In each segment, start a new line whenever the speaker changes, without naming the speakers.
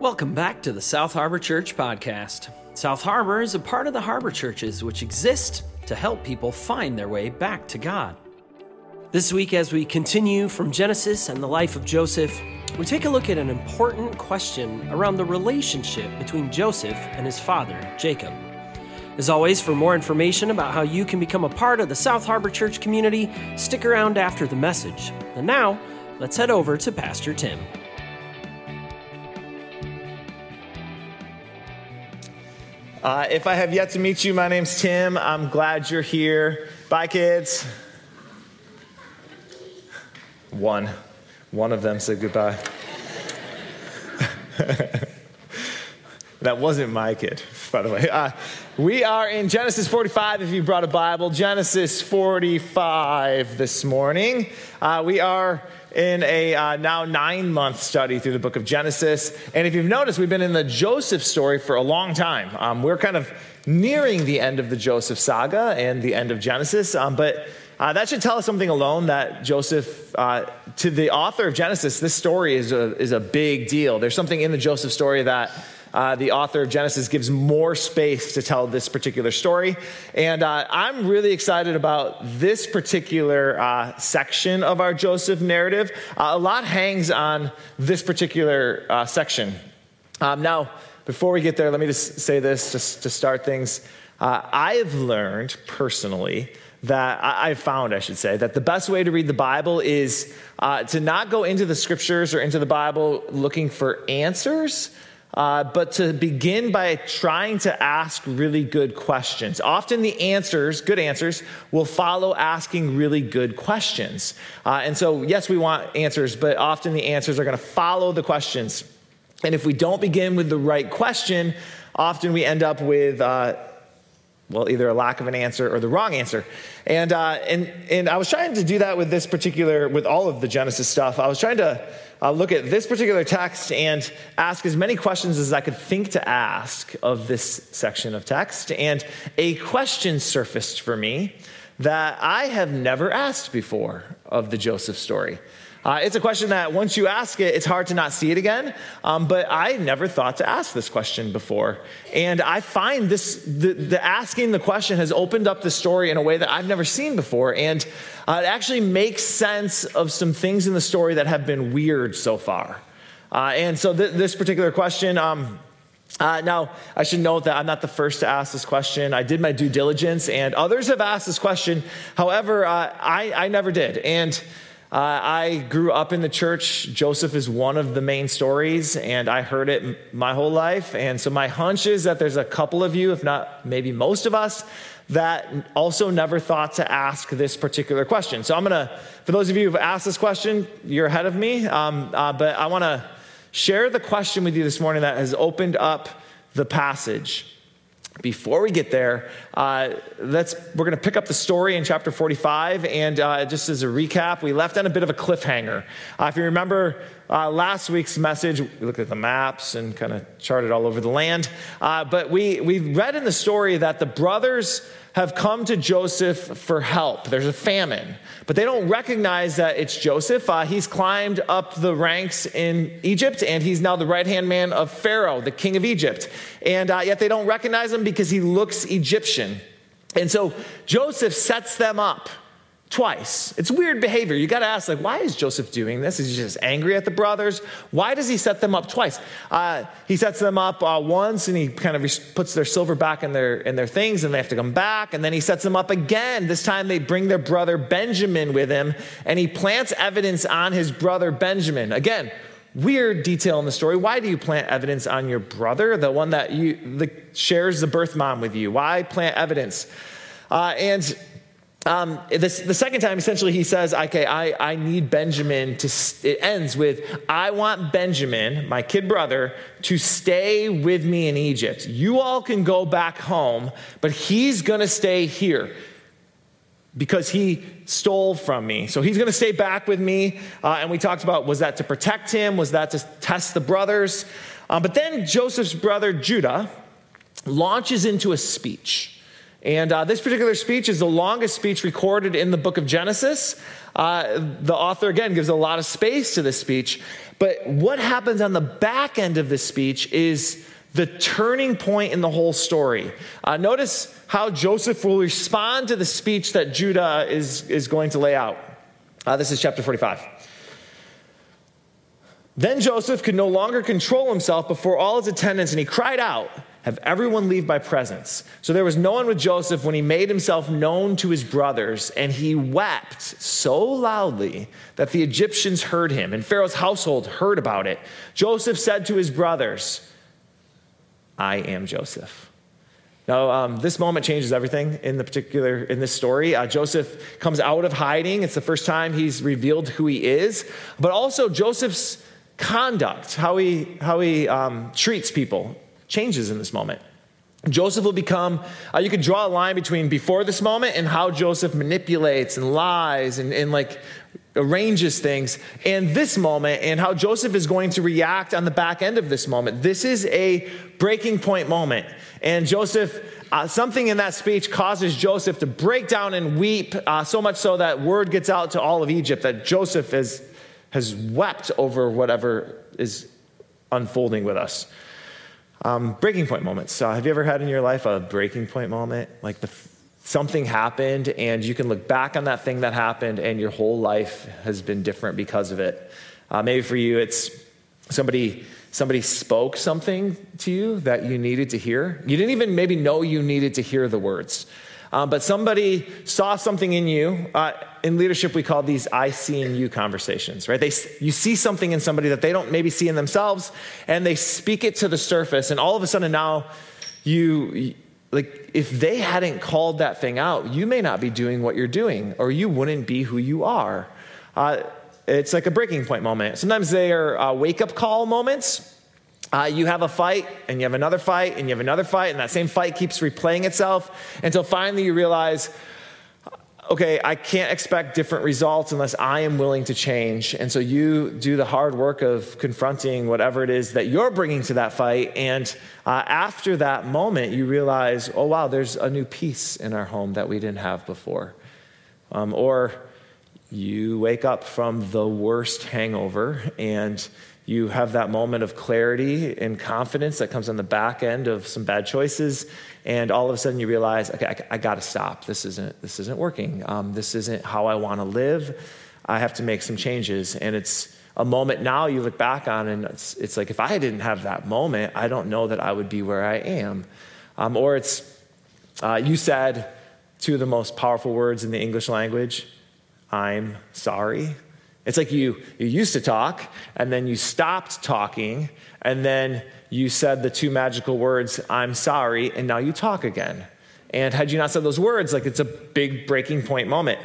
Welcome back to the South Harbor Church podcast. South Harbor is a part of the Harbor Churches, which exist to help people find their way back to God. This week, as we continue from Genesis and the life of Joseph, we take a look at an important question around the relationship between Joseph and his father, Jacob. As always, for more information about how you can become a part of the South Harbor Church community, stick around after the message. And now, let's head over to Pastor Tim.
Uh, if I have yet to meet you, my name's Tim. I'm glad you're here. Bye, kids. One. One of them said goodbye. that wasn't my kid, by the way. Uh, we are in Genesis 45 if you brought a Bible. Genesis 45 this morning. Uh, we are in a uh, now nine month study through the book of Genesis. And if you've noticed, we've been in the Joseph story for a long time. Um, we're kind of nearing the end of the Joseph saga and the end of Genesis. Um, but uh, that should tell us something alone that Joseph, uh, to the author of Genesis, this story is a, is a big deal. There's something in the Joseph story that uh, the author of Genesis gives more space to tell this particular story. And uh, I'm really excited about this particular uh, section of our Joseph narrative. Uh, a lot hangs on this particular uh, section. Um, now, before we get there, let me just say this just to start things. Uh, I have learned personally that I've found, I should say, that the best way to read the Bible is to not go into the scriptures or into the Bible looking for answers uh, but to begin by trying to ask really good questions. Often the answers, good answers, will follow asking really good questions. Uh, and so, yes, we want answers, but often the answers are going to follow the questions. And if we don't begin with the right question, often we end up with, uh, well, either a lack of an answer or the wrong answer. And, uh, and, and I was trying to do that with this particular, with all of the Genesis stuff. I was trying to uh, look at this particular text and ask as many questions as I could think to ask of this section of text. And a question surfaced for me that I have never asked before of the Joseph story. Uh, it's a question that once you ask it, it's hard to not see it again. Um, but I never thought to ask this question before. And I find this, the, the, asking the question has opened up the story in a way that I've never seen before. And uh, it actually makes sense of some things in the story that have been weird so far. Uh, and so th- this particular question, um, uh, now, I should note that I'm not the first to ask this question. I did my due diligence, and others have asked this question. However, uh, I, I never did. And uh, I grew up in the church. Joseph is one of the main stories, and I heard it my whole life. And so my hunch is that there's a couple of you, if not maybe most of us, that also never thought to ask this particular question. So I'm going to, for those of you who've asked this question, you're ahead of me. Um, uh, but I want to share the question with you this morning that has opened up the passage. Before we get there, uh, let's, we're going to pick up the story in chapter 45. And uh, just as a recap, we left on a bit of a cliffhanger. Uh, if you remember uh, last week's message, we looked at the maps and kind of charted all over the land. Uh, but we, we read in the story that the brothers have come to Joseph for help. There's a famine, but they don't recognize that it's Joseph. Uh, he's climbed up the ranks in Egypt, and he's now the right hand man of Pharaoh, the king of Egypt. And uh, yet they don't recognize him because he looks Egyptian. And so Joseph sets them up twice. It's weird behavior. You got to ask, like, why is Joseph doing this? Is he just angry at the brothers? Why does he set them up twice? Uh, he sets them up uh, once, and he kind of puts their silver back in their in their things, and they have to come back. And then he sets them up again. This time they bring their brother Benjamin with him, and he plants evidence on his brother Benjamin. Again. Weird detail in the story. Why do you plant evidence on your brother, the one that you the, shares the birth mom with you? Why plant evidence? Uh, and um, this, the second time, essentially, he says, okay, I, I need Benjamin to, it ends with, I want Benjamin, my kid brother, to stay with me in Egypt. You all can go back home, but he's going to stay here because he stole from me. So he's going to stay back with me. Uh, and we talked about was that to protect him? Was that to test the brothers? Uh, but then Joseph's brother Judah launches into a speech. And uh, this particular speech is the longest speech recorded in the book of Genesis. Uh, the author, again, gives a lot of space to this speech. But what happens on the back end of this speech is the turning point in the whole story. Uh, notice how Joseph will respond to the speech that Judah is, is going to lay out. Uh, this is chapter 45. Then Joseph could no longer control himself before all his attendants, and he cried out, Have everyone leave my presence. So there was no one with Joseph when he made himself known to his brothers, and he wept so loudly that the Egyptians heard him, and Pharaoh's household heard about it. Joseph said to his brothers, I am Joseph. Now, um, this moment changes everything in the particular in this story. Uh, Joseph comes out of hiding. It's the first time he's revealed who he is, but also Joseph's conduct, how he how he um, treats people, changes in this moment. Joseph will become, uh, you could draw a line between before this moment and how Joseph manipulates and lies and, and like arranges things, and this moment and how Joseph is going to react on the back end of this moment. This is a breaking point moment. And Joseph, uh, something in that speech causes Joseph to break down and weep, uh, so much so that word gets out to all of Egypt that Joseph is, has wept over whatever is unfolding with us. Um, breaking point moments. Uh, have you ever had in your life a breaking point moment? Like the something happened and you can look back on that thing that happened and your whole life has been different because of it. Uh, maybe for you, it's somebody somebody spoke something to you that you needed to hear. You didn't even maybe know you needed to hear the words. Um, but somebody saw something in you. Uh, in leadership, we call these I see in you conversations, right? They, you see something in somebody that they don't maybe see in themselves, and they speak it to the surface, and all of a sudden now you, like if they hadn't called that thing out, you may not be doing what you're doing, or you wouldn't be who you are. Uh, it's like a breaking point moment. Sometimes they are uh, wake up call moments. Uh, you have a fight, and you have another fight, and you have another fight, and that same fight keeps replaying itself until finally you realize, okay, I can't expect different results unless I am willing to change. And so you do the hard work of confronting whatever it is that you're bringing to that fight. And uh, after that moment, you realize, oh, wow, there's a new peace in our home that we didn't have before. Um, or you wake up from the worst hangover and you have that moment of clarity and confidence that comes on the back end of some bad choices and all of a sudden you realize okay i, I got to stop. This isn't this isn't working. Um, this isn't how i want to live. I have to make some changes. And it's a moment now you look back on and it's, it's like if i didn't have that moment i don't know that i would be where i am. Um, or it's uh, you said two of the most powerful words in the english language i'm sorry it's like you, you used to talk, and then you stopped talking, and then you said the two magical words, I'm sorry, and now you talk again. And had you not said those words, like it's a big breaking point moment.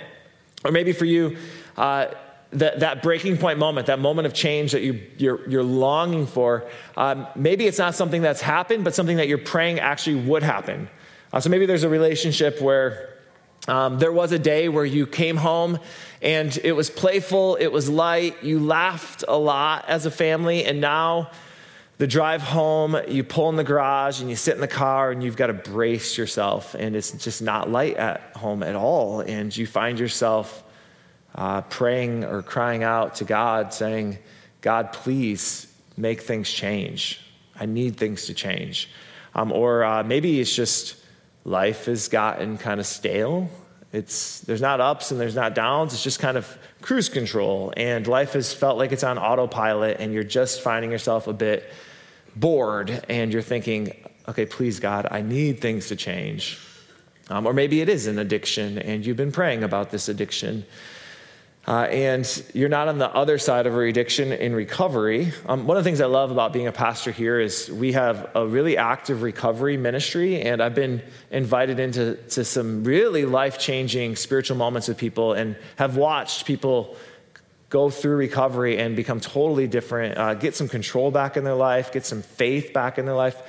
Or maybe for you, uh, that, that breaking point moment, that moment of change that you, you're, you're longing for, um, maybe it's not something that's happened, but something that you're praying actually would happen. Uh, so maybe there's a relationship where um, there was a day where you came home and it was playful, it was light, you laughed a lot as a family, and now the drive home, you pull in the garage and you sit in the car and you've got to brace yourself, and it's just not light at home at all. And you find yourself uh, praying or crying out to God, saying, God, please make things change. I need things to change. Um, or uh, maybe it's just life has gotten kind of stale it's, there's not ups and there's not downs. It's just kind of cruise control. And life has felt like it's on autopilot, and you're just finding yourself a bit bored, and you're thinking, okay, please, God, I need things to change. Um, or maybe it is an addiction, and you've been praying about this addiction. Uh, and you're not on the other side of a addiction in recovery. Um, one of the things I love about being a pastor here is we have a really active recovery ministry, and I've been invited into to some really life changing spiritual moments with people and have watched people go through recovery and become totally different, uh, get some control back in their life, get some faith back in their life.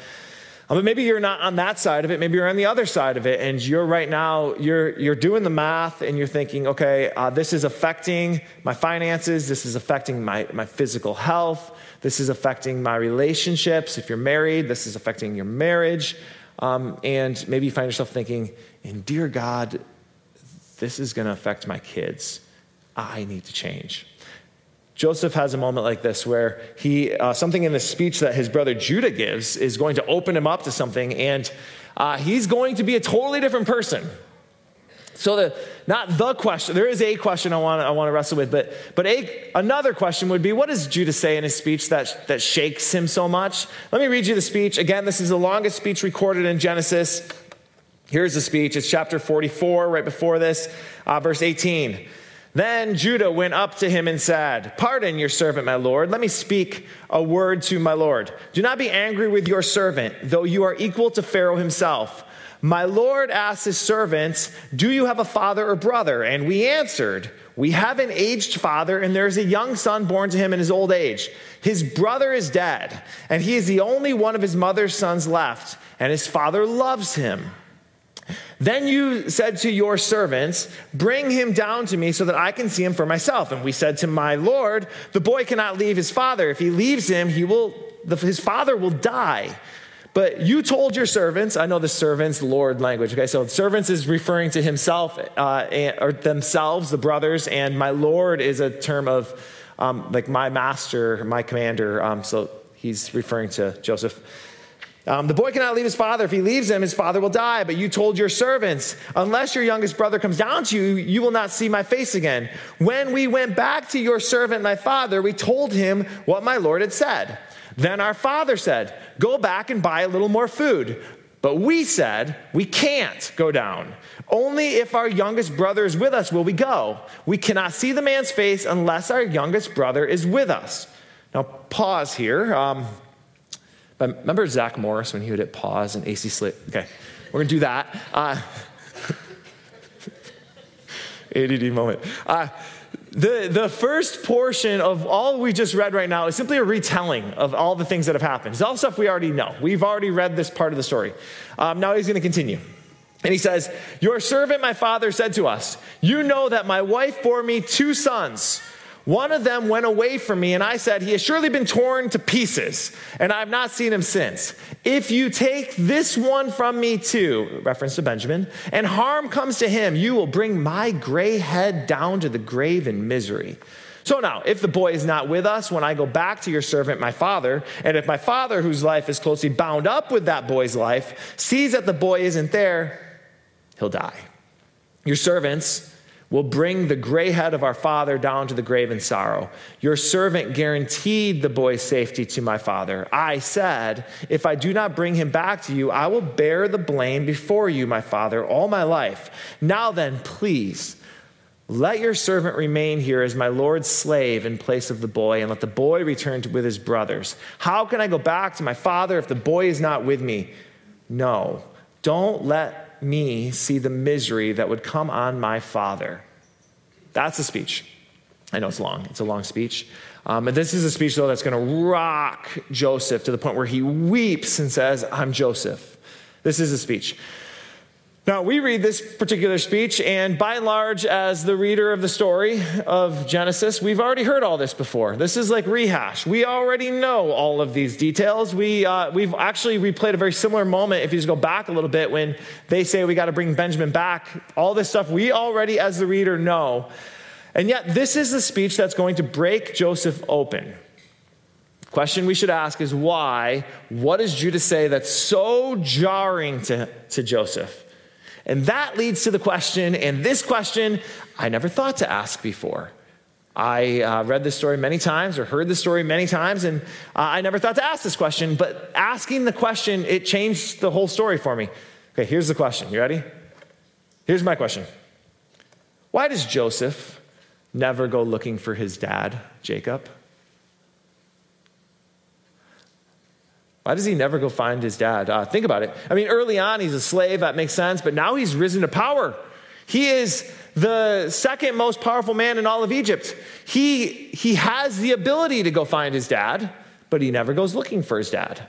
But maybe you're not on that side of it. Maybe you're on the other side of it, and you're right now you're you're doing the math, and you're thinking, okay, uh, this is affecting my finances. This is affecting my my physical health. This is affecting my relationships. If you're married, this is affecting your marriage. Um, and maybe you find yourself thinking, and dear God, this is going to affect my kids. I need to change. Joseph has a moment like this where he, uh, something in the speech that his brother Judah gives is going to open him up to something, and uh, he's going to be a totally different person. So the not the question, there is a question I want I want to wrestle with, but but a, another question would be, what does Judah say in his speech that that shakes him so much? Let me read you the speech again. This is the longest speech recorded in Genesis. Here's the speech. It's chapter 44, right before this, uh, verse 18. Then Judah went up to him and said, Pardon your servant, my Lord. Let me speak a word to my Lord. Do not be angry with your servant, though you are equal to Pharaoh himself. My Lord asked his servants, Do you have a father or brother? And we answered, We have an aged father, and there is a young son born to him in his old age. His brother is dead, and he is the only one of his mother's sons left, and his father loves him. Then you said to your servants, Bring him down to me so that I can see him for myself. And we said to my Lord, The boy cannot leave his father. If he leaves him, he will, his father will die. But you told your servants, I know the servants, Lord language, okay? So servants is referring to himself uh, or themselves, the brothers, and my Lord is a term of um, like my master, my commander. Um, so he's referring to Joseph. Um, the boy cannot leave his father. If he leaves him, his father will die. But you told your servants, unless your youngest brother comes down to you, you will not see my face again. When we went back to your servant, my father, we told him what my Lord had said. Then our father said, Go back and buy a little more food. But we said, We can't go down. Only if our youngest brother is with us will we go. We cannot see the man's face unless our youngest brother is with us. Now, pause here. Um, but remember Zack Morris when he would hit pause and AC Slip? Okay, we're gonna do that. Uh, ADD moment. Uh, the, the first portion of all we just read right now is simply a retelling of all the things that have happened. It's all stuff we already know. We've already read this part of the story. Um, now he's going to continue. And he says, Your servant, my father, said to us, You know that my wife bore me two sons. One of them went away from me, and I said, He has surely been torn to pieces, and I have not seen him since. If you take this one from me too, reference to Benjamin, and harm comes to him, you will bring my gray head down to the grave in misery. So now, if the boy is not with us when I go back to your servant, my father, and if my father, whose life is closely bound up with that boy's life, sees that the boy isn't there, he'll die. Your servants, will bring the gray head of our father down to the grave in sorrow. Your servant guaranteed the boy's safety to my father. I said, If I do not bring him back to you, I will bear the blame before you, my father, all my life. Now then, please. Let your servant remain here as my Lord's slave in place of the boy, and let the boy return to, with his brothers. How can I go back to my father if the boy is not with me? No, don't let me see the misery that would come on my father. That's a speech. I know it's long, it's a long speech. Um, and this is a speech, though, that's going to rock Joseph to the point where he weeps and says, I'm Joseph. This is a speech. Now, we read this particular speech, and by and large, as the reader of the story of Genesis, we've already heard all this before. This is like rehash. We already know all of these details. We, uh, we've actually replayed a very similar moment, if you just go back a little bit, when they say we got to bring Benjamin back. All this stuff we already, as the reader, know. And yet, this is the speech that's going to break Joseph open. Question we should ask is why? What does Judah say that's so jarring to, to Joseph? And that leads to the question, and this question I never thought to ask before. I uh, read this story many times or heard this story many times, and uh, I never thought to ask this question, but asking the question, it changed the whole story for me. Okay, here's the question. You ready? Here's my question Why does Joseph never go looking for his dad, Jacob? Why does he never go find his dad? Uh, think about it. I mean, early on, he's a slave, that makes sense, but now he's risen to power. He is the second most powerful man in all of Egypt. He, he has the ability to go find his dad, but he never goes looking for his dad.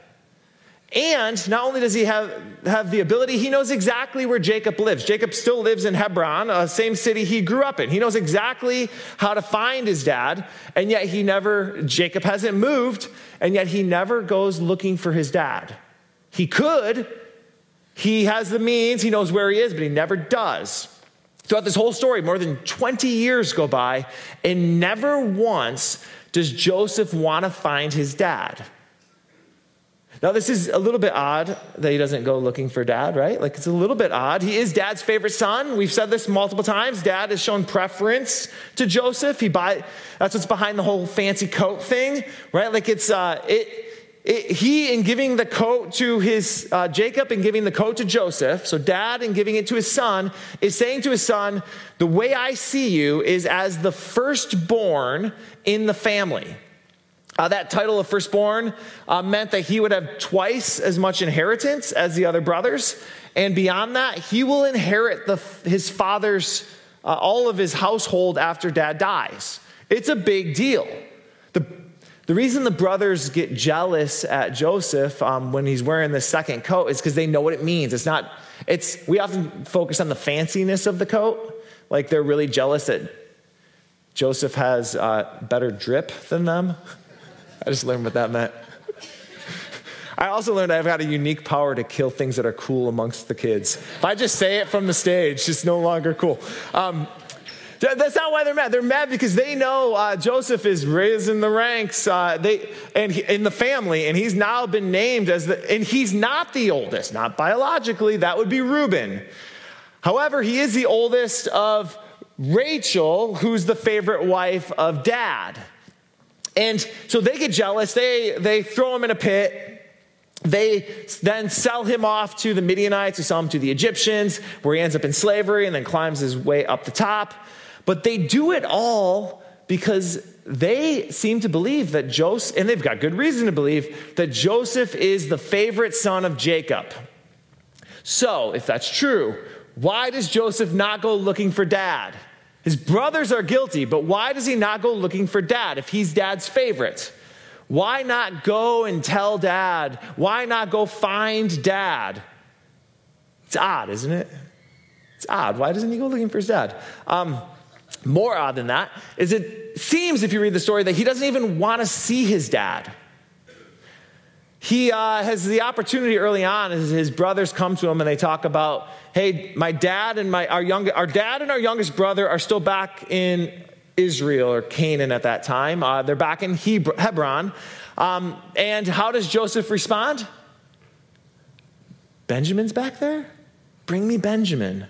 And not only does he have, have the ability, he knows exactly where Jacob lives. Jacob still lives in Hebron, uh, same city he grew up in. He knows exactly how to find his dad, and yet he never, Jacob hasn't moved, and yet he never goes looking for his dad. He could, He has the means, he knows where he is, but he never does. Throughout this whole story, more than 20 years go by, and never once does Joseph want to find his dad. Now, this is a little bit odd that he doesn't go looking for dad, right? Like, it's a little bit odd. He is dad's favorite son. We've said this multiple times. Dad has shown preference to Joseph. He buy, that's what's behind the whole fancy coat thing, right? Like, it's, uh, it, it, he, in giving the coat to his, uh, Jacob, and giving the coat to Joseph, so dad, in giving it to his son, is saying to his son, The way I see you is as the firstborn in the family. Uh, that title of firstborn uh, meant that he would have twice as much inheritance as the other brothers. And beyond that, he will inherit the, his father's, uh, all of his household after dad dies. It's a big deal. The, the reason the brothers get jealous at Joseph um, when he's wearing the second coat is because they know what it means. It's not, it's, we often focus on the fanciness of the coat. Like they're really jealous that Joseph has uh, better drip than them. I just learned what that meant. I also learned I've got a unique power to kill things that are cool amongst the kids. If I just say it from the stage, it's no longer cool. Um, that's not why they're mad. They're mad because they know uh, Joseph is raised in the ranks, uh, they and he, in the family, and he's now been named as the. And he's not the oldest, not biologically. That would be Reuben. However, he is the oldest of Rachel, who's the favorite wife of Dad. And so they get jealous. They, they throw him in a pit. They then sell him off to the Midianites, who sell him to the Egyptians, where he ends up in slavery and then climbs his way up the top. But they do it all because they seem to believe that Joseph, and they've got good reason to believe, that Joseph is the favorite son of Jacob. So, if that's true, why does Joseph not go looking for dad? His brothers are guilty, but why does he not go looking for dad if he's dad's favorite? Why not go and tell dad? Why not go find dad? It's odd, isn't it? It's odd. Why doesn't he go looking for his dad? Um, more odd than that is it seems, if you read the story, that he doesn't even want to see his dad. He uh, has the opportunity early on as his brothers come to him and they talk about, hey, my dad and my our young our dad and our youngest brother are still back in Israel or Canaan at that time. Uh, they're back in Hebron. Um, and how does Joseph respond? Benjamin's back there? Bring me Benjamin.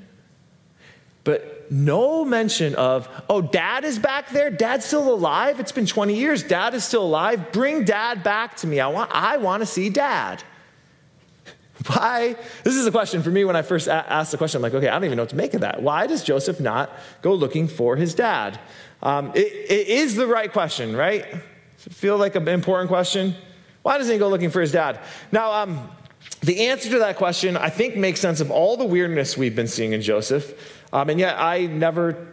But no mention of, oh, dad is back there. Dad's still alive. It's been 20 years. Dad is still alive. Bring dad back to me. I want, I want to see dad. Why? This is a question for me when I first asked the question. I'm like, okay, I don't even know what to make of that. Why does Joseph not go looking for his dad? Um, it, it is the right question, right? Feel like an important question? Why doesn't he go looking for his dad? Now, um, the answer to that question, I think, makes sense of all the weirdness we've been seeing in Joseph. Um, and yet, I never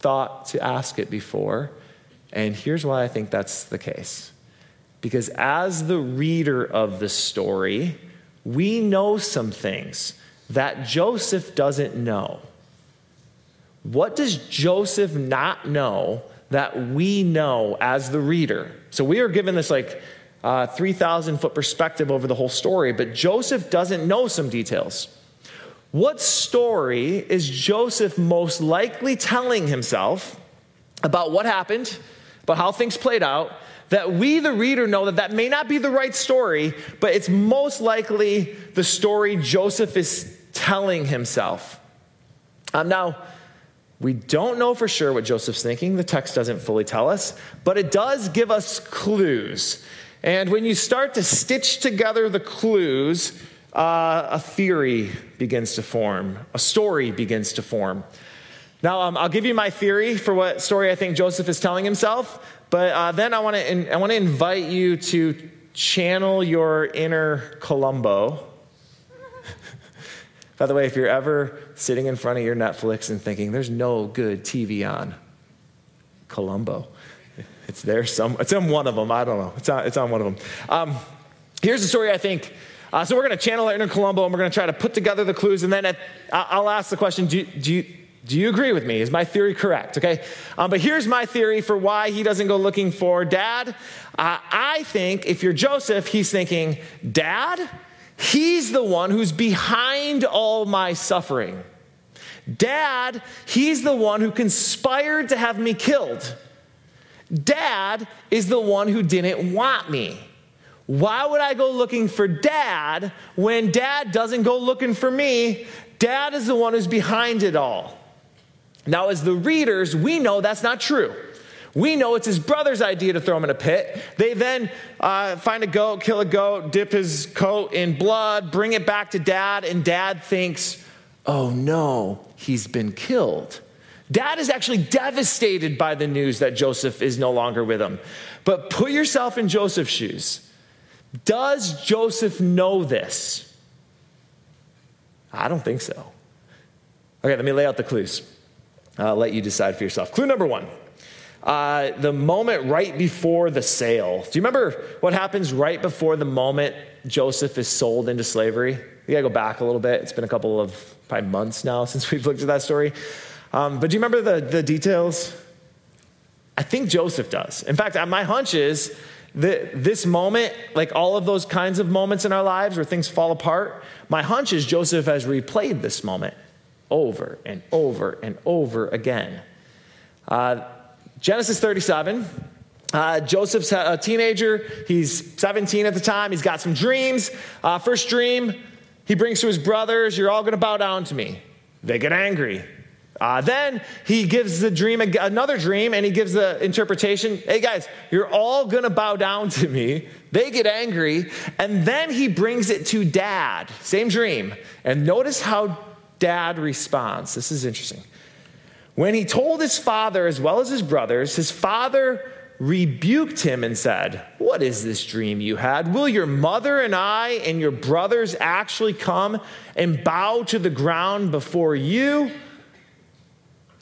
thought to ask it before. And here's why I think that's the case. Because as the reader of the story, we know some things that Joseph doesn't know. What does Joseph not know that we know as the reader? So we are given this like uh, 3,000 foot perspective over the whole story, but Joseph doesn't know some details. What story is Joseph most likely telling himself about what happened, about how things played out, that we, the reader, know that that may not be the right story, but it's most likely the story Joseph is telling himself? Um, now, we don't know for sure what Joseph's thinking. The text doesn't fully tell us, but it does give us clues. And when you start to stitch together the clues, uh, a theory begins to form, a story begins to form. Now, um, I'll give you my theory for what story I think Joseph is telling himself, but uh, then I want to I want to invite you to channel your inner Columbo. By the way, if you're ever sitting in front of your Netflix and thinking there's no good TV on, Columbo. It's there some. It's on one of them. I don't know. It's on. It's on one of them. Um, here's the story I think uh, so we're going to channel our inner Columbo and we're going to try to put together the clues. And then at, I'll ask the question do, do, you, do you agree with me? Is my theory correct? Okay. Um, but here's my theory for why he doesn't go looking for dad. Uh, I think if you're Joseph, he's thinking, Dad? He's the one who's behind all my suffering. Dad, he's the one who conspired to have me killed. Dad is the one who didn't want me. Why would I go looking for dad when dad doesn't go looking for me? Dad is the one who's behind it all. Now, as the readers, we know that's not true. We know it's his brother's idea to throw him in a pit. They then uh, find a goat, kill a goat, dip his coat in blood, bring it back to dad, and dad thinks, oh no, he's been killed. Dad is actually devastated by the news that Joseph is no longer with him. But put yourself in Joseph's shoes. Does Joseph know this? I don't think so. Okay, let me lay out the clues. I'll let you decide for yourself. Clue number one uh, the moment right before the sale. Do you remember what happens right before the moment Joseph is sold into slavery? We gotta go back a little bit. It's been a couple of probably months now since we've looked at that story. Um, but do you remember the, the details? I think Joseph does. In fact, my hunch is that this moment, like all of those kinds of moments in our lives where things fall apart, my hunch is Joseph has replayed this moment over and over and over again. Uh, Genesis 37. Uh, Joseph's a teenager. He's 17 at the time. He's got some dreams. Uh, first dream, he brings to his brothers, You're all going to bow down to me. They get angry. Uh, then he gives the dream another dream and he gives the interpretation hey guys you're all gonna bow down to me. They get angry and then he brings it to dad. Same dream. And notice how dad responds. This is interesting. When he told his father as well as his brothers his father rebuked him and said what is this dream you had? Will your mother and i and your brothers actually come and bow to the ground before you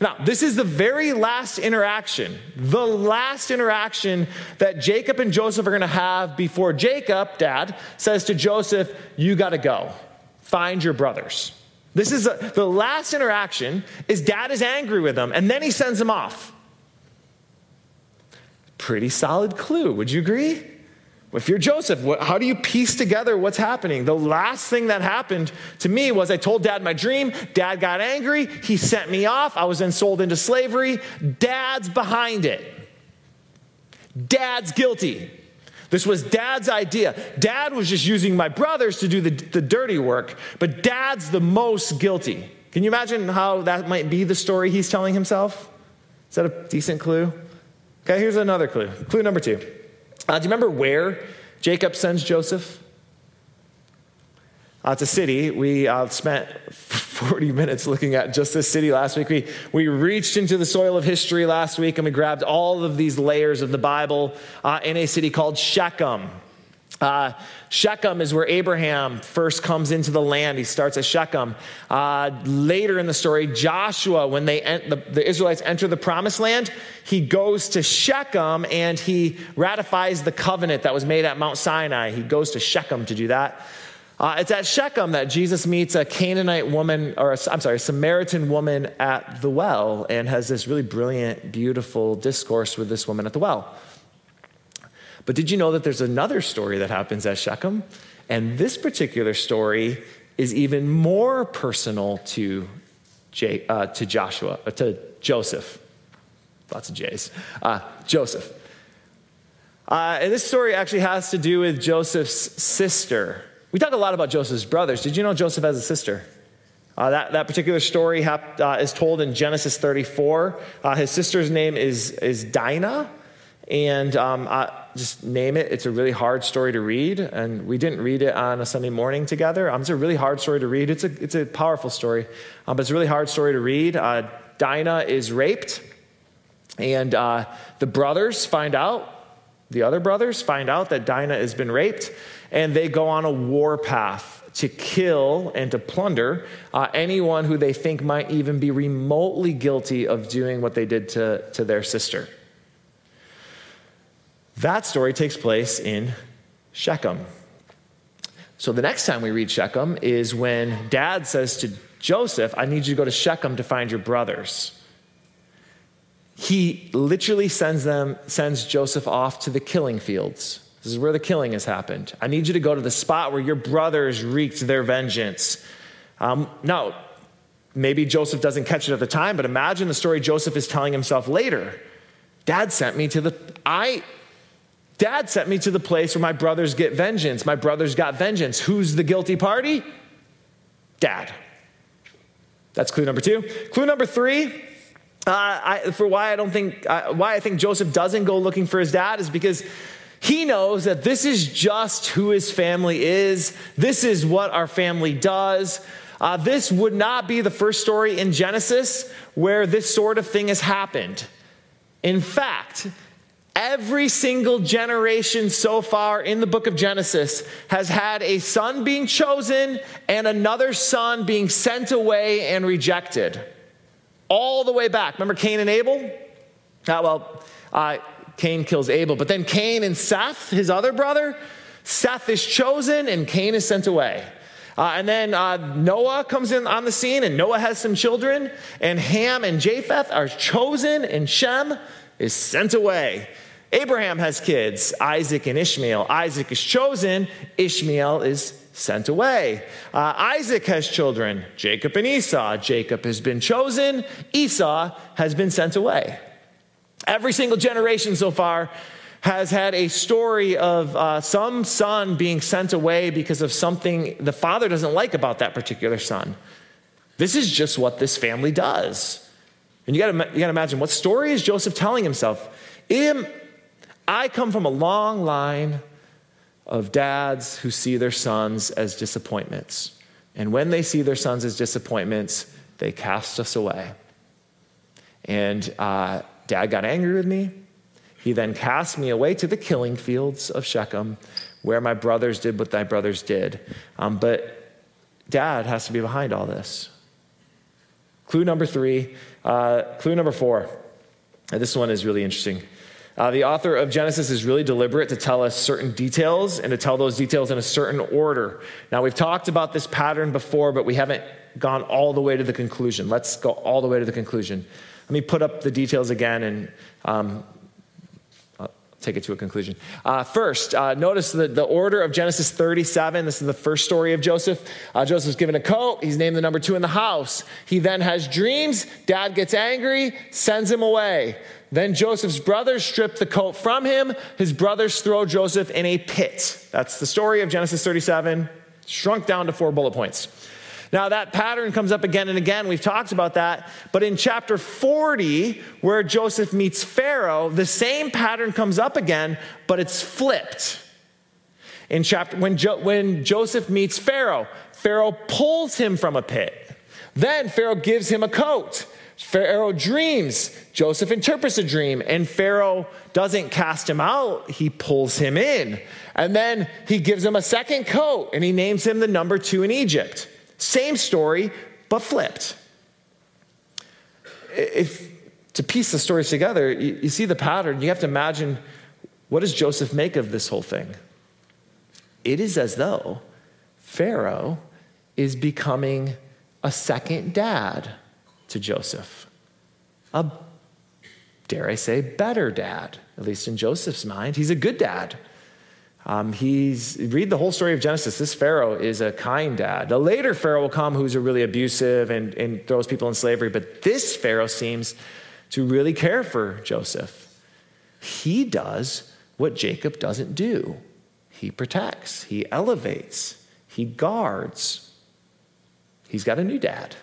now, this is the very last interaction, the last interaction that Jacob and Joseph are going to have before Jacob, dad, says to Joseph, You got to go. Find your brothers. This is a, the last interaction is dad is angry with them and then he sends them off. Pretty solid clue, would you agree? If you're Joseph, what, how do you piece together what's happening? The last thing that happened to me was I told dad my dream. Dad got angry. He sent me off. I was then sold into slavery. Dad's behind it. Dad's guilty. This was dad's idea. Dad was just using my brothers to do the, the dirty work, but dad's the most guilty. Can you imagine how that might be the story he's telling himself? Is that a decent clue? Okay, here's another clue. Clue number two. Uh, do you remember where Jacob sends Joseph? Uh, it's a city. We uh, spent 40 minutes looking at just this city last week. We, we reached into the soil of history last week and we grabbed all of these layers of the Bible uh, in a city called Shechem. Uh, Shechem is where Abraham first comes into the land. He starts at Shechem. Uh, later in the story, Joshua, when they the, the, Israelites enter the promised land, he goes to Shechem and he ratifies the covenant that was made at Mount Sinai. He goes to Shechem to do that. Uh, it's at Shechem that Jesus meets a Canaanite woman, or I'm sorry, a Samaritan woman at the well, and has this really brilliant, beautiful discourse with this woman at the well. But did you know that there's another story that happens at Shechem? And this particular story is even more personal to, J, uh, to Joshua, uh, to Joseph. Lots of J's. Uh, Joseph. Uh, and this story actually has to do with Joseph's sister. We talk a lot about Joseph's brothers. Did you know Joseph has a sister? Uh, that, that particular story hap, uh, is told in Genesis 34. Uh, his sister's name is, is Dinah. And um, just name it. It's a really hard story to read, and we didn't read it on a Sunday morning together. Um, it's a really hard story to read. It's a, it's a powerful story, um, but it's a really hard story to read. Uh, Dinah is raped, and uh, the brothers find out, the other brothers find out that Dinah has been raped, and they go on a war path to kill and to plunder uh, anyone who they think might even be remotely guilty of doing what they did to, to their sister. That story takes place in Shechem. So the next time we read Shechem is when dad says to Joseph, I need you to go to Shechem to find your brothers. He literally sends them, sends Joseph off to the killing fields. This is where the killing has happened. I need you to go to the spot where your brothers wreaked their vengeance. Um, now, maybe Joseph doesn't catch it at the time, but imagine the story Joseph is telling himself later. Dad sent me to the I Dad sent me to the place where my brothers get vengeance. My brothers got vengeance. Who's the guilty party? Dad. That's clue number two. Clue number three, uh, I, for why I don't think uh, why I think Joseph doesn't go looking for his dad is because he knows that this is just who his family is. This is what our family does. Uh, this would not be the first story in Genesis where this sort of thing has happened. In fact, every single generation so far in the book of Genesis has had a son being chosen and another son being sent away and rejected. All the way back. Remember Cain and Abel? Ah, well, uh, Cain kills Abel. But then Cain and Seth, his other brother, Seth is chosen and Cain is sent away. Uh, and then uh, Noah comes in on the scene, and Noah has some children, and Ham and Japheth are chosen, and Shem is sent away. Abraham has kids, Isaac and Ishmael. Isaac is chosen, Ishmael is sent away. Uh, Isaac has children, Jacob and Esau. Jacob has been chosen, Esau has been sent away. Every single generation so far has had a story of uh, some son being sent away because of something the father doesn't like about that particular son. This is just what this family does. And you gotta, you gotta imagine what story is Joseph telling himself? I come from a long line of dads who see their sons as disappointments. And when they see their sons as disappointments, they cast us away. And uh, Dad got angry with me. He then cast me away to the killing fields of Shechem, where my brothers did what thy brothers did. Um, but dad has to be behind all this. Clue number three, uh, clue number four. And this one is really interesting. Uh, the author of Genesis is really deliberate to tell us certain details and to tell those details in a certain order. Now, we've talked about this pattern before, but we haven't gone all the way to the conclusion. Let's go all the way to the conclusion. Let me put up the details again and um, take it to a conclusion. Uh, first, uh, notice the, the order of Genesis 37. This is the first story of Joseph. Uh, Joseph's given a coat. He's named the number two in the house. He then has dreams. Dad gets angry, sends him away. Then Joseph's brothers strip the coat from him. His brothers throw Joseph in a pit. That's the story of Genesis 37, shrunk down to four bullet points. Now, that pattern comes up again and again. We've talked about that. But in chapter 40, where Joseph meets Pharaoh, the same pattern comes up again, but it's flipped. In chapter, when, jo- when Joseph meets Pharaoh, Pharaoh pulls him from a pit. Then Pharaoh gives him a coat. Pharaoh dreams. Joseph interprets a dream, and Pharaoh doesn't cast him out, he pulls him in. And then he gives him a second coat, and he names him the number two in Egypt. Same story, but flipped. If to piece the stories together, you, you see the pattern. You have to imagine what does Joseph make of this whole thing? It is as though Pharaoh is becoming a second dad to Joseph. A, dare I say, better dad, at least in Joseph's mind. He's a good dad. Um, he's read the whole story of Genesis. This Pharaoh is a kind dad. The later Pharaoh will come who's a really abusive and, and throws people in slavery, but this Pharaoh seems to really care for Joseph. He does what Jacob doesn't do. He protects, he elevates, he guards. He's got a new dad.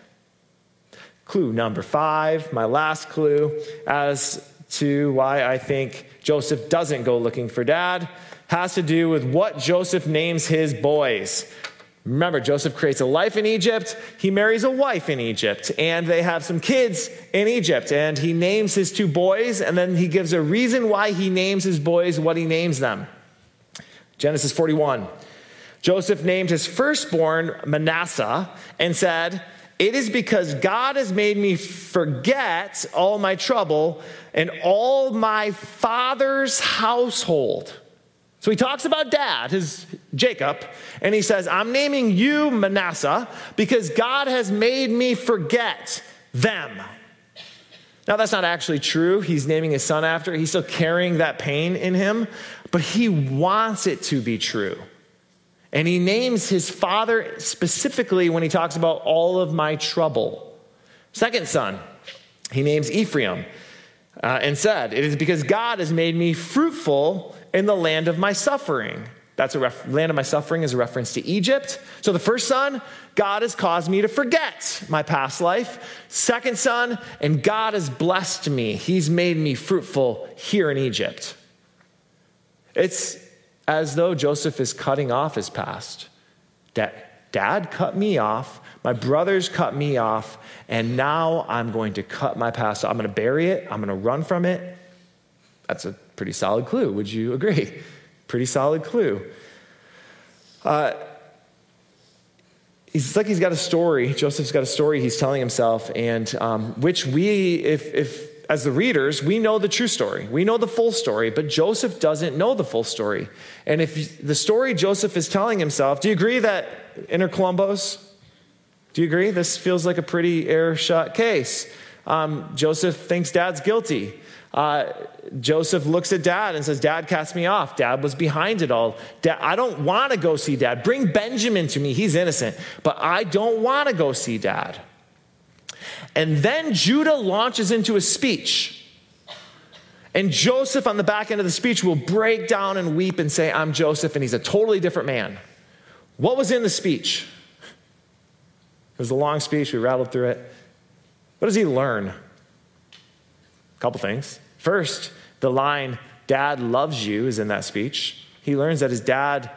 Clue number five, my last clue as to why I think Joseph doesn't go looking for dad has to do with what Joseph names his boys. Remember, Joseph creates a life in Egypt. He marries a wife in Egypt, and they have some kids in Egypt. And he names his two boys, and then he gives a reason why he names his boys what he names them. Genesis 41. Joseph named his firstborn Manasseh and said, It is because God has made me forget all my trouble and all my father's household. So he talks about dad, his Jacob, and he says, I'm naming you Manasseh because God has made me forget them. Now, that's not actually true. He's naming his son after. He's still carrying that pain in him, but he wants it to be true. And he names his father specifically when he talks about all of my trouble. Second son, he names Ephraim uh, and said, It is because God has made me fruitful in the land of my suffering. That's a ref- land of my suffering is a reference to Egypt. So the first son, God has caused me to forget my past life. Second son, and God has blessed me. He's made me fruitful here in Egypt. It's as though Joseph is cutting off his past. Dad cut me off. My brothers cut me off. And now I'm going to cut my past. I'm going to bury it. I'm going to run from it. That's a pretty solid clue. Would you agree? Pretty solid clue. Uh, it's like he's got a story. Joseph's got a story he's telling himself, and um, which we, if, if as the readers, we know the true story. We know the full story, but Joseph doesn't know the full story. And if the story Joseph is telling himself, do you agree that inner Columbos? Do you agree? This feels like a pretty air shut case. Um, Joseph thinks dad's guilty. Uh, Joseph looks at dad and says, Dad cast me off. Dad was behind it all. Dad, I don't want to go see dad. Bring Benjamin to me. He's innocent. But I don't want to go see dad. And then Judah launches into a speech. And Joseph, on the back end of the speech, will break down and weep and say, I'm Joseph, and he's a totally different man. What was in the speech? It was a long speech. We rattled through it. What does he learn? A couple things. First, the line, Dad loves you, is in that speech. He learns that his dad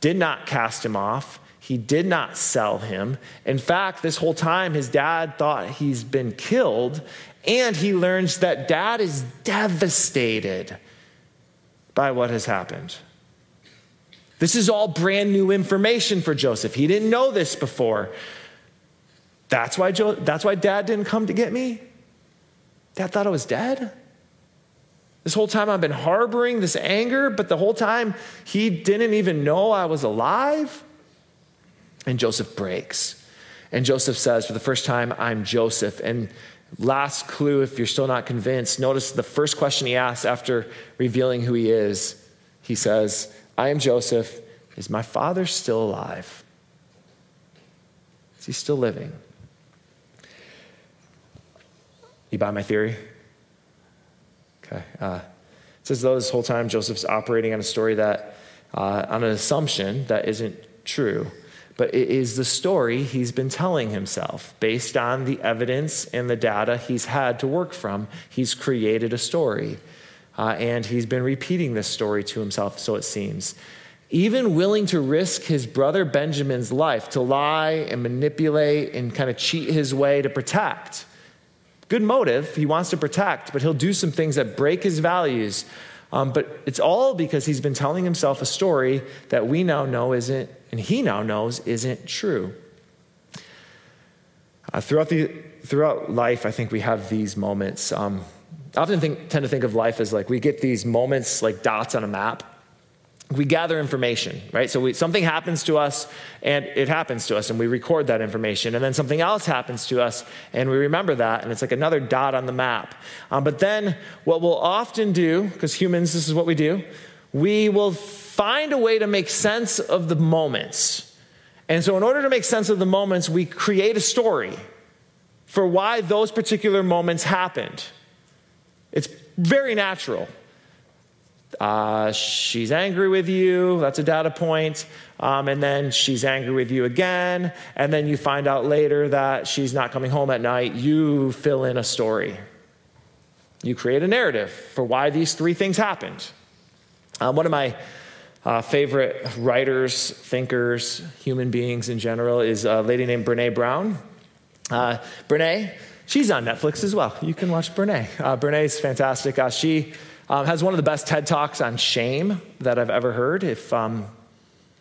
did not cast him off, he did not sell him. In fact, this whole time, his dad thought he's been killed, and he learns that dad is devastated by what has happened. This is all brand new information for Joseph. He didn't know this before. That's why, jo- that's why dad didn't come to get me? Dad thought I was dead? This whole time I've been harboring this anger, but the whole time he didn't even know I was alive? And Joseph breaks. And Joseph says, for the first time, I'm Joseph. And last clue, if you're still not convinced, notice the first question he asks after revealing who he is. He says, I am Joseph. Is my father still alive? Is he still living? You buy my theory? Okay. Uh, it says, though, this whole time Joseph's operating on a story that, uh, on an assumption that isn't true, but it is the story he's been telling himself based on the evidence and the data he's had to work from. He's created a story, uh, and he's been repeating this story to himself, so it seems. Even willing to risk his brother Benjamin's life to lie and manipulate and kind of cheat his way to protect. Good motive, he wants to protect, but he'll do some things that break his values. Um, but it's all because he's been telling himself a story that we now know isn't, and he now knows isn't true. Uh, throughout, the, throughout life, I think we have these moments. Um, I often think, tend to think of life as like we get these moments like dots on a map we gather information, right? So we, something happens to us and it happens to us and we record that information. And then something else happens to us and we remember that and it's like another dot on the map. Um, but then what we'll often do, because humans, this is what we do, we will find a way to make sense of the moments. And so, in order to make sense of the moments, we create a story for why those particular moments happened. It's very natural. Uh, she's angry with you. That's a data point. Um, and then she's angry with you again. And then you find out later that she's not coming home at night. You fill in a story. You create a narrative for why these three things happened. Um, one of my uh, favorite writers, thinkers, human beings in general is a lady named Brene Brown. Uh, Brene, she's on Netflix as well. You can watch Brene. Uh, Brene is fantastic. Uh, she um, has one of the best TED Talks on shame that I've ever heard. If um,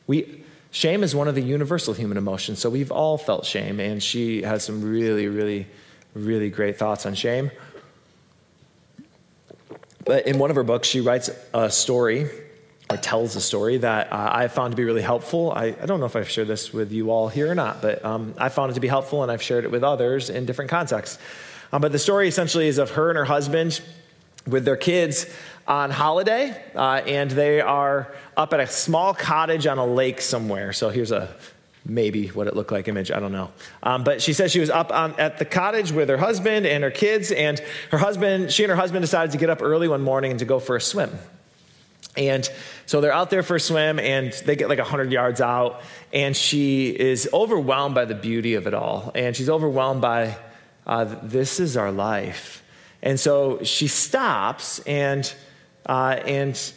we, shame is one of the universal human emotions, so we've all felt shame, and she has some really, really, really great thoughts on shame. But in one of her books, she writes a story or tells a story that uh, I found to be really helpful. I, I, don't know if I've shared this with you all here or not, but um, I found it to be helpful and I've shared it with others in different contexts. Um, but the story essentially is of her and her husband with their kids on holiday, uh, and they are up at a small cottage on a lake somewhere. So here's a maybe what it looked like image. I don't know. Um, but she says she was up on, at the cottage with her husband and her kids, and her husband, she and her husband decided to get up early one morning and to go for a swim. And so they're out there for a swim, and they get like 100 yards out, and she is overwhelmed by the beauty of it all. And she's overwhelmed by uh, this is our life. And so she stops, and, uh, and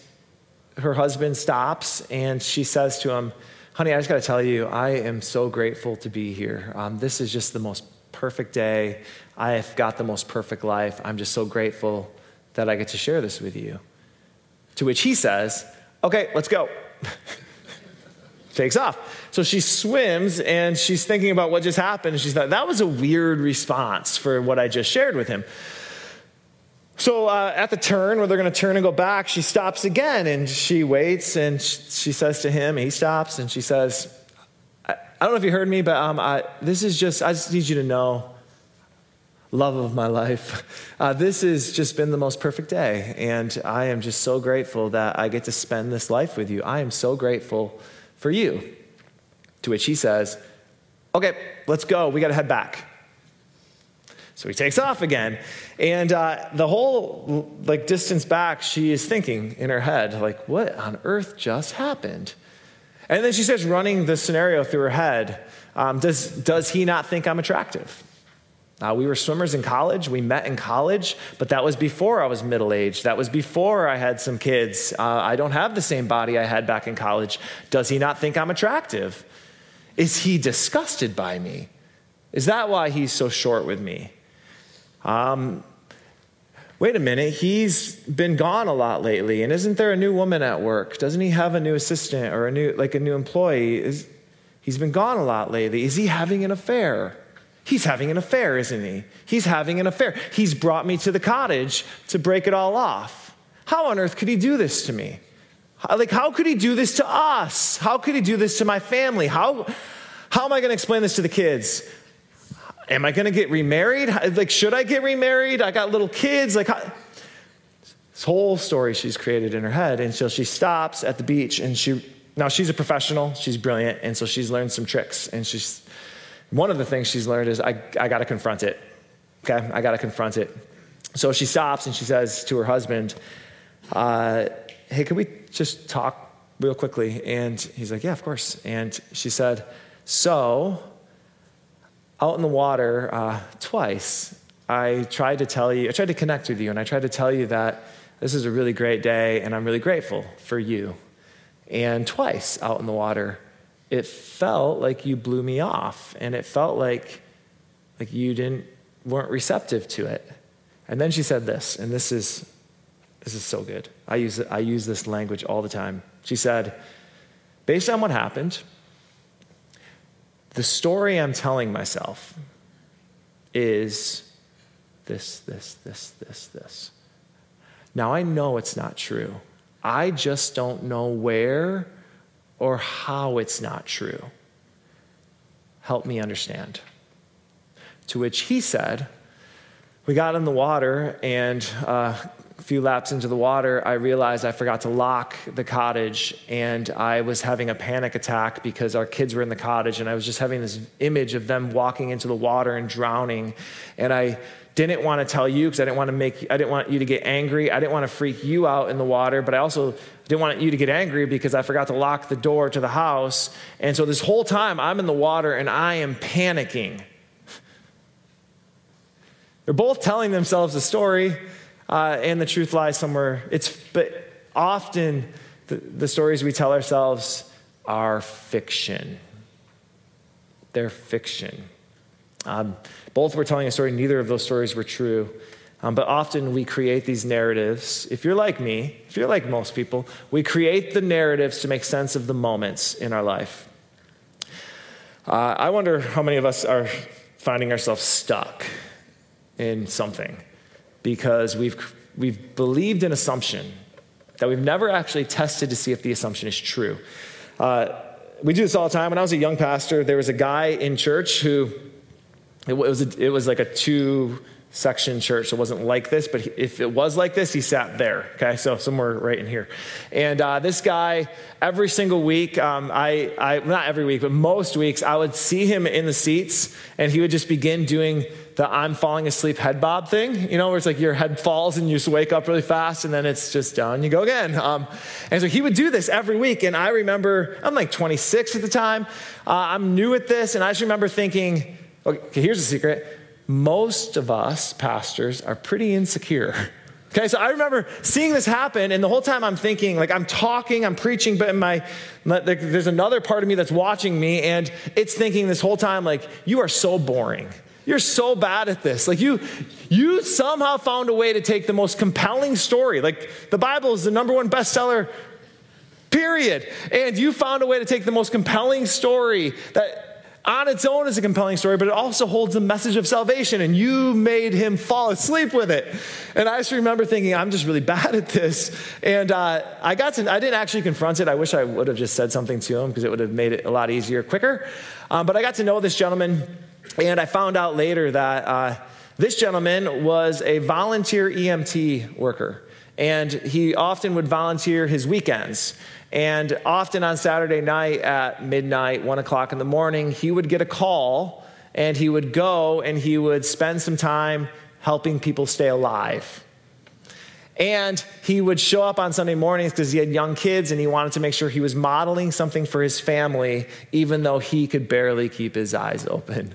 her husband stops, and she says to him, Honey, I just got to tell you, I am so grateful to be here. Um, this is just the most perfect day. I have got the most perfect life. I'm just so grateful that I get to share this with you. To which he says, Okay, let's go. Takes off. So she swims and she's thinking about what just happened. And she thought, that was a weird response for what I just shared with him. So uh, at the turn where they're going to turn and go back, she stops again and she waits and she says to him, he stops and she says, I, I don't know if you heard me, but um, I, this is just, I just need you to know, love of my life, uh, this has just been the most perfect day. And I am just so grateful that I get to spend this life with you. I am so grateful for you. To which he says, okay, let's go. We got to head back. So he takes off again. And uh, the whole like distance back, she is thinking in her head, like, what on earth just happened? And then she starts running the scenario through her head. Um, does, does he not think I'm attractive? Uh, we were swimmers in college. We met in college, but that was before I was middle aged. That was before I had some kids. Uh, I don't have the same body I had back in college. Does he not think I'm attractive? Is he disgusted by me? Is that why he's so short with me? Um, wait a minute, he's been gone a lot lately, and isn't there a new woman at work? Doesn't he have a new assistant or a new, like a new employee? Is, he's been gone a lot lately. Is he having an affair? He's having an affair, isn't he? He's having an affair. He's brought me to the cottage to break it all off. How on earth could he do this to me? Like, how could he do this to us? How could he do this to my family? How, how am I going to explain this to the kids? Am I going to get remarried? Like, should I get remarried? I got little kids. Like, how? this whole story she's created in her head. And so she stops at the beach and she, now she's a professional, she's brilliant. And so she's learned some tricks. And she's, one of the things she's learned is I, I got to confront it. Okay, I got to confront it. So she stops and she says to her husband, uh, Hey, can we just talk real quickly? And he's like, Yeah, of course. And she said, So, out in the water uh, twice, I tried to tell you, I tried to connect with you, and I tried to tell you that this is a really great day, and I'm really grateful for you. And twice out in the water, it felt like you blew me off, and it felt like, like you didn't, weren't receptive to it. And then she said this, and this is, this is so good. I use, I use this language all the time. She said, based on what happened, the story I'm telling myself is this, this, this, this, this. Now I know it's not true. I just don't know where or how it's not true. Help me understand. To which he said, We got in the water, and uh, few laps into the water, I realized I forgot to lock the cottage and I was having a panic attack because our kids were in the cottage and I was just having this image of them walking into the water and drowning. And I didn't want to tell you because I didn't want to make I didn't want you to get angry. I didn't want to freak you out in the water, but I also didn't want you to get angry because I forgot to lock the door to the house. And so this whole time I'm in the water and I am panicking. They're both telling themselves a story uh, and the truth lies somewhere. It's, but often the, the stories we tell ourselves are fiction. They're fiction. Um, both were telling a story, neither of those stories were true. Um, but often we create these narratives. If you're like me, if you're like most people, we create the narratives to make sense of the moments in our life. Uh, I wonder how many of us are finding ourselves stuck in something because we've, we've believed an assumption that we've never actually tested to see if the assumption is true. Uh, we do this all the time. When I was a young pastor, there was a guy in church who, it was, a, it was like a two section church. It wasn't like this, but if it was like this, he sat there. Okay, so somewhere right in here. And uh, this guy, every single week, um, I, I, not every week, but most weeks, I would see him in the seats, and he would just begin doing the I'm falling asleep head bob thing, you know, where it's like your head falls and you just wake up really fast, and then it's just down you go again. Um, and so he would do this every week, and I remember I'm like 26 at the time. Uh, I'm new at this, and I just remember thinking, okay, here's a secret most of us pastors are pretty insecure. Okay, so I remember seeing this happen, and the whole time I'm thinking, like, I'm talking, I'm preaching, but in my, there's another part of me that's watching me, and it's thinking this whole time, like, you are so boring. You're so bad at this. Like, you, you somehow found a way to take the most compelling story. Like, the Bible is the number one bestseller, period. And you found a way to take the most compelling story that on its own is a compelling story, but it also holds the message of salvation, and you made him fall asleep with it. And I just remember thinking, I'm just really bad at this. And uh, I got to, I didn't actually confront it. I wish I would have just said something to him because it would have made it a lot easier, quicker. Um, but I got to know this gentleman, and I found out later that uh, this gentleman was a volunteer EMT worker, and he often would volunteer his weekends. And often on Saturday night at midnight, one o'clock in the morning, he would get a call and he would go and he would spend some time helping people stay alive. And he would show up on Sunday mornings because he had young kids and he wanted to make sure he was modeling something for his family, even though he could barely keep his eyes open.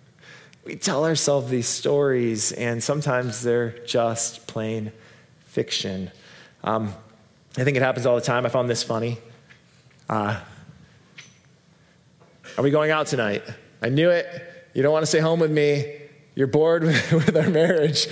we tell ourselves these stories, and sometimes they're just plain fiction. Um, I think it happens all the time. I found this funny. Uh, are we going out tonight? I knew it. You don't want to stay home with me. You're bored with our marriage.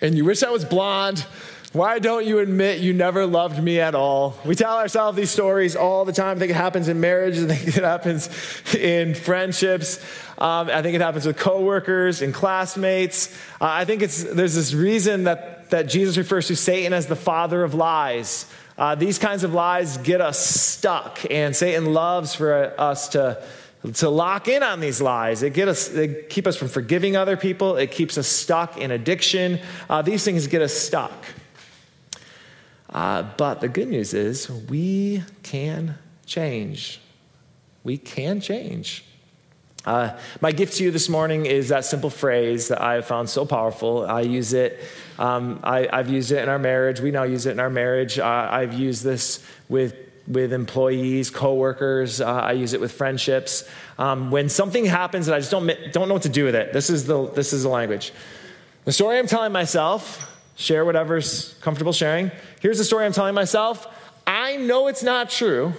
And you wish I was blonde. Why don't you admit you never loved me at all? We tell ourselves these stories all the time. I think it happens in marriage. I think it happens in friendships. Um, I think it happens with coworkers and classmates. Uh, I think it's, there's this reason that, that Jesus refers to Satan as the father of lies. Uh, these kinds of lies get us stuck, and Satan loves for us to, to lock in on these lies. It, get us, it keep us from forgiving other people. It keeps us stuck in addiction. Uh, these things get us stuck. Uh, but the good news is we can change. We can change. Uh, my gift to you this morning is that simple phrase that I have found so powerful. I use it, um, I, have used it in our marriage. We now use it in our marriage. Uh, I've used this with, with employees, coworkers. Uh, I use it with friendships. Um, when something happens and I just don't, don't know what to do with it, this is, the, this is the language. The story I'm telling myself, share whatever's comfortable sharing. Here's the story I'm telling myself. I know it's not true,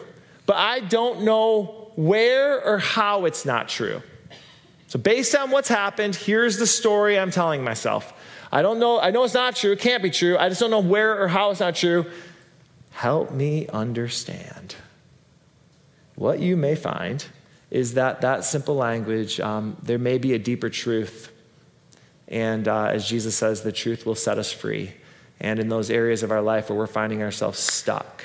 but I don't know where or how it's not true. So, based on what's happened, here's the story I'm telling myself. I don't know, I know it's not true, it can't be true. I just don't know where or how it's not true. Help me understand. What you may find is that that simple language, um, there may be a deeper truth. And uh, as Jesus says, the truth will set us free. And in those areas of our life where we're finding ourselves stuck,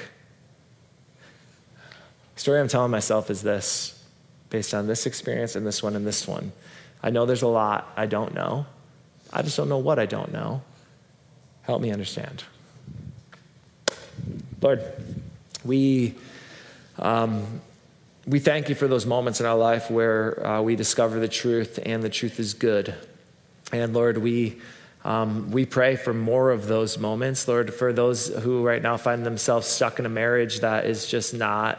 story I'm telling myself is this based on this experience and this one and this one. I know there's a lot I don't know. I just don't know what I don't know. Help me understand. Lord, we, um, we thank you for those moments in our life where uh, we discover the truth and the truth is good. And Lord, we, um, we pray for more of those moments. Lord, for those who right now find themselves stuck in a marriage that is just not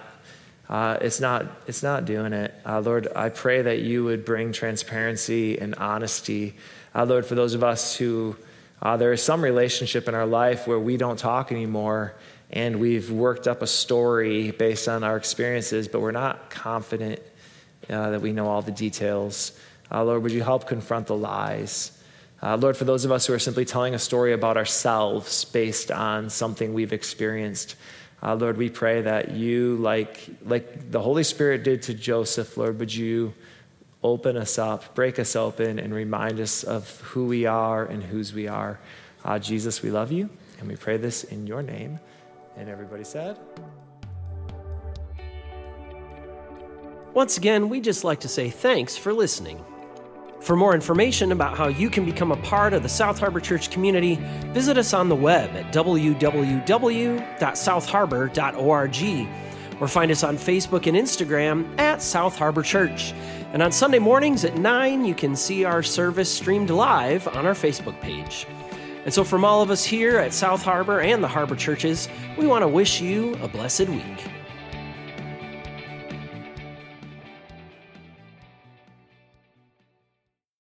uh, it's not it's not doing it. Uh, lord i pray that you would bring transparency and honesty. Uh, lord for those of us who uh, there is some relationship in our life where we don't talk anymore and we've worked up a story based on our experiences but we're not confident uh, that we know all the details. Uh, lord would you help confront the lies? Lord, for those of us who are simply telling a story about ourselves based on something we've experienced, uh, Lord, we pray that you, like, like the Holy Spirit did to Joseph, Lord, would you open us up, break us open, and remind us of who we are and whose we are. Uh, Jesus, we love you, and we pray this in your name. And everybody said,
Once again, we just like to say thanks for listening. For more information about how you can become a part of the South Harbor Church community, visit us on the web at www.southharbor.org or find us on Facebook and Instagram at South Harbor Church. And on Sunday mornings at 9, you can see our service streamed live on our Facebook page. And so, from all of us here at South Harbor and the Harbor Churches, we want to wish you a blessed week.